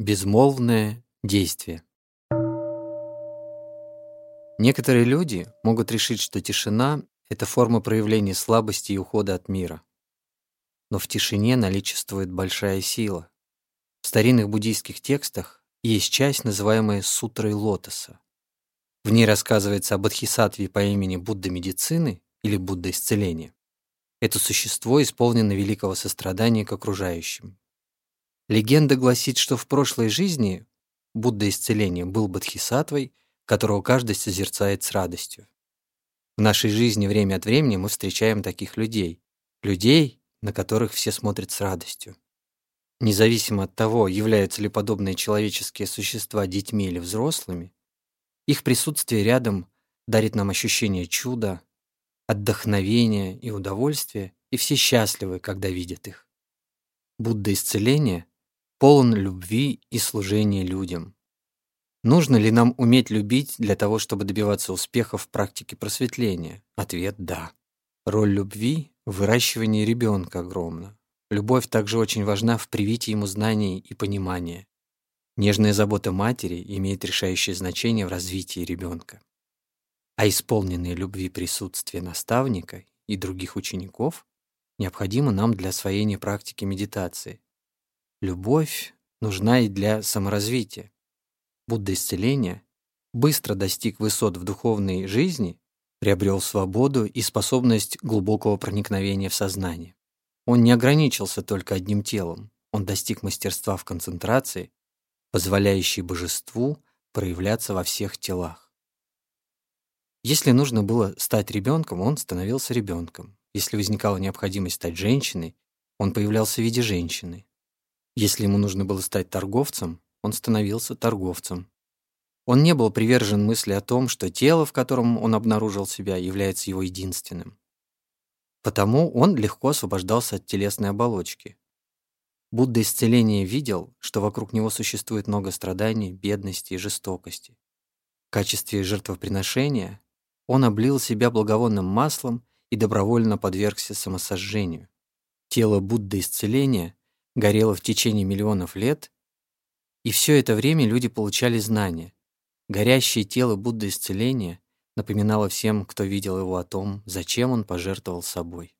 Безмолвное действие. Некоторые люди могут решить, что тишина — это форма проявления слабости и ухода от мира. Но в тишине наличествует большая сила. В старинных буддийских текстах есть часть, называемая Сутрой Лотоса. В ней рассказывается о Бодхисаттве по имени Будда Медицины или Будда Исцеления. Это существо исполнено великого сострадания к окружающим. Легенда гласит, что в прошлой жизни Будда исцеления был бодхисаттвой, которого каждый созерцает с радостью. В нашей жизни время от времени мы встречаем таких людей. Людей, на которых все смотрят с радостью. Независимо от того, являются ли подобные человеческие существа детьми или взрослыми, их присутствие рядом дарит нам ощущение чуда, отдохновения и удовольствия, и все счастливы, когда видят их. Будда исцеления полон любви и служения людям. Нужно ли нам уметь любить для того, чтобы добиваться успеха в практике просветления? Ответ – да. Роль любви в выращивании ребенка огромна. Любовь также очень важна в привитии ему знаний и понимания. Нежная забота матери имеет решающее значение в развитии ребенка. А исполненное любви присутствие наставника и других учеников необходимо нам для освоения практики медитации, Любовь нужна и для саморазвития. Будда исцеления быстро достиг высот в духовной жизни, приобрел свободу и способность глубокого проникновения в сознание. Он не ограничился только одним телом, он достиг мастерства в концентрации, позволяющей божеству проявляться во всех телах. Если нужно было стать ребенком, он становился ребенком. Если возникала необходимость стать женщиной, он появлялся в виде женщины. Если ему нужно было стать торговцем, он становился торговцем. Он не был привержен мысли о том, что тело, в котором он обнаружил себя, является его единственным. Потому он легко освобождался от телесной оболочки. Будда исцеления видел, что вокруг него существует много страданий, бедности и жестокости. В качестве жертвоприношения он облил себя благовонным маслом и добровольно подвергся самосожжению. Тело Будды исцеления горело в течение миллионов лет, и все это время люди получали знания. Горящее тело Будды исцеления напоминало всем, кто видел его о том, зачем он пожертвовал собой.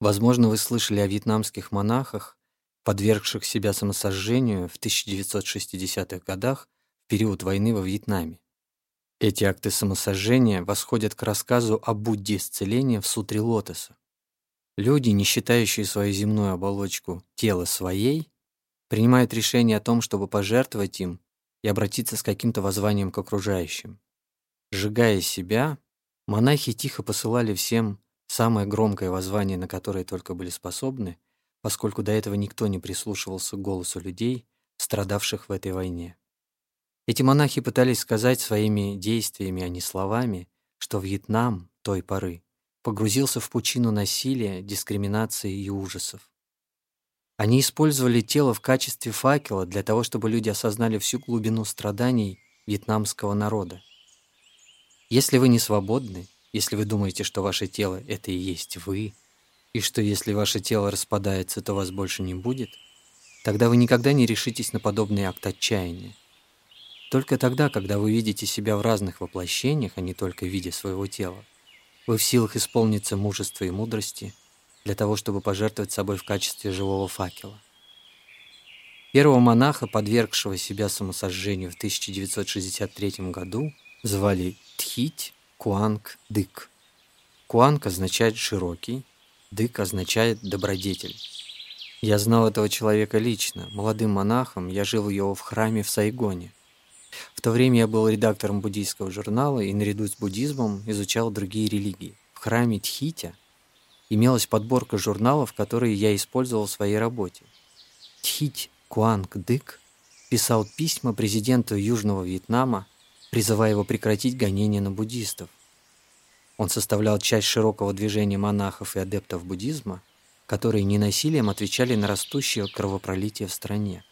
Возможно, вы слышали о вьетнамских монахах, подвергших себя самосожжению в 1960-х годах в период войны во Вьетнаме. Эти акты самосожжения восходят к рассказу о Будде исцеления в Сутре Лотоса. Люди, не считающие свою земную оболочку тела своей, принимают решение о том, чтобы пожертвовать им и обратиться с каким-то воззванием к окружающим. Сжигая себя, монахи тихо посылали всем самое громкое воззвание, на которое только были способны, поскольку до этого никто не прислушивался к голосу людей, страдавших в этой войне. Эти монахи пытались сказать своими действиями, а не словами, что Вьетнам той поры погрузился в пучину насилия, дискриминации и ужасов. Они использовали тело в качестве факела для того, чтобы люди осознали всю глубину страданий вьетнамского народа. Если вы не свободны, если вы думаете, что ваше тело — это и есть вы, и что если ваше тело распадается, то вас больше не будет, тогда вы никогда не решитесь на подобный акт отчаяния. Только тогда, когда вы видите себя в разных воплощениях, а не только в виде своего тела, вы в силах исполниться мужества и мудрости для того, чтобы пожертвовать собой в качестве живого факела. Первого монаха, подвергшего себя самосожжению в 1963 году, звали Тхить Куанг Дык. Куанг означает «широкий», Дык означает «добродетель». Я знал этого человека лично. Молодым монахом я жил его в храме в Сайгоне. В то время я был редактором буддийского журнала и наряду с буддизмом изучал другие религии. В храме Тхитя имелась подборка журналов, которые я использовал в своей работе. Тхить Куанг Дык писал письма президенту Южного Вьетнама, призывая его прекратить гонения на буддистов. Он составлял часть широкого движения монахов и адептов буддизма, которые ненасилием отвечали на растущее кровопролитие в стране.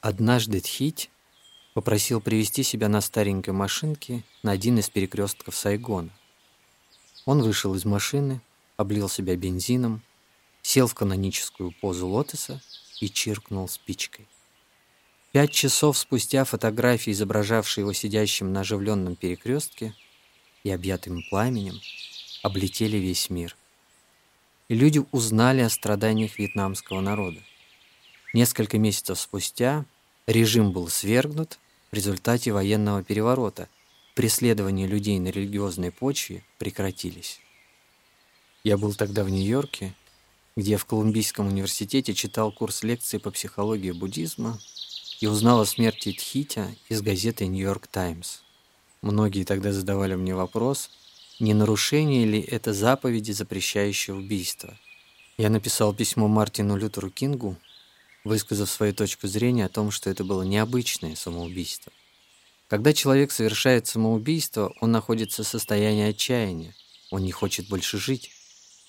Однажды Тхить попросил привести себя на старенькой машинке на один из перекрестков Сайгона. Он вышел из машины, облил себя бензином, сел в каноническую позу лотоса и чиркнул спичкой. Пять часов спустя фотографии, изображавшие его сидящим на оживленном перекрестке и объятым пламенем, облетели весь мир. И люди узнали о страданиях вьетнамского народа. Несколько месяцев спустя режим был свергнут в результате военного переворота. Преследования людей на религиозной почве прекратились. Я был тогда в Нью-Йорке, где в Колумбийском университете читал курс лекций по психологии буддизма и узнал о смерти Тхитя из газеты «Нью-Йорк Таймс». Многие тогда задавали мне вопрос, не нарушение ли это заповеди, запрещающие убийство. Я написал письмо Мартину Лютеру Кингу, высказав свою точку зрения о том, что это было необычное самоубийство. Когда человек совершает самоубийство, он находится в состоянии отчаяния, он не хочет больше жить.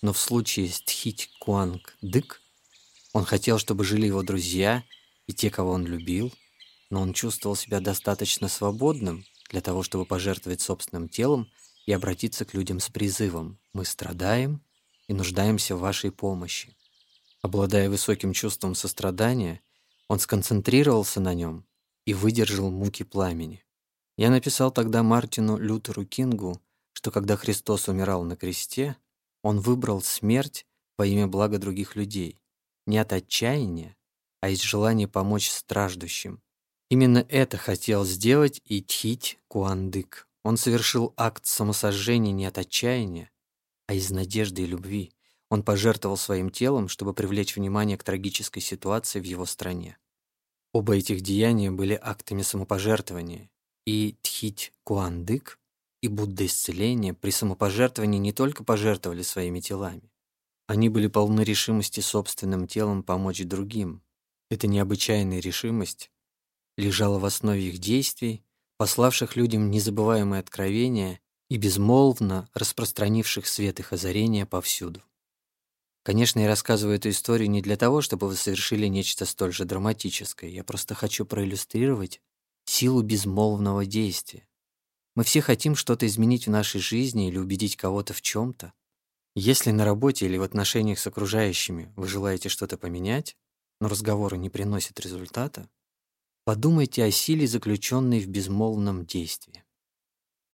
Но в случае с Тхить Куанг Дык он хотел, чтобы жили его друзья и те, кого он любил, но он чувствовал себя достаточно свободным для того, чтобы пожертвовать собственным телом и обратиться к людям с призывом «Мы страдаем и нуждаемся в вашей помощи». Обладая высоким чувством сострадания, он сконцентрировался на нем и выдержал муки пламени. Я написал тогда Мартину Лютеру Кингу, что когда Христос умирал на кресте, он выбрал смерть во имя блага других людей, не от отчаяния, а из желания помочь страждущим. Именно это хотел сделать и Тхить Куандык. Он совершил акт самосожжения не от отчаяния, а из надежды и любви. Он пожертвовал своим телом, чтобы привлечь внимание к трагической ситуации в его стране. Оба этих деяния были актами самопожертвования, и Тхить Куандык и Будда исцеления при самопожертвовании не только пожертвовали своими телами. Они были полны решимости собственным телом помочь другим. Эта необычайная решимость лежала в основе их действий, пославших людям незабываемые откровения и безмолвно распространивших свет их озарения повсюду. Конечно, я рассказываю эту историю не для того, чтобы вы совершили нечто столь же драматическое. Я просто хочу проиллюстрировать силу безмолвного действия. Мы все хотим что-то изменить в нашей жизни или убедить кого-то в чем-то. Если на работе или в отношениях с окружающими вы желаете что-то поменять, но разговоры не приносят результата, подумайте о силе, заключенной в безмолвном действии.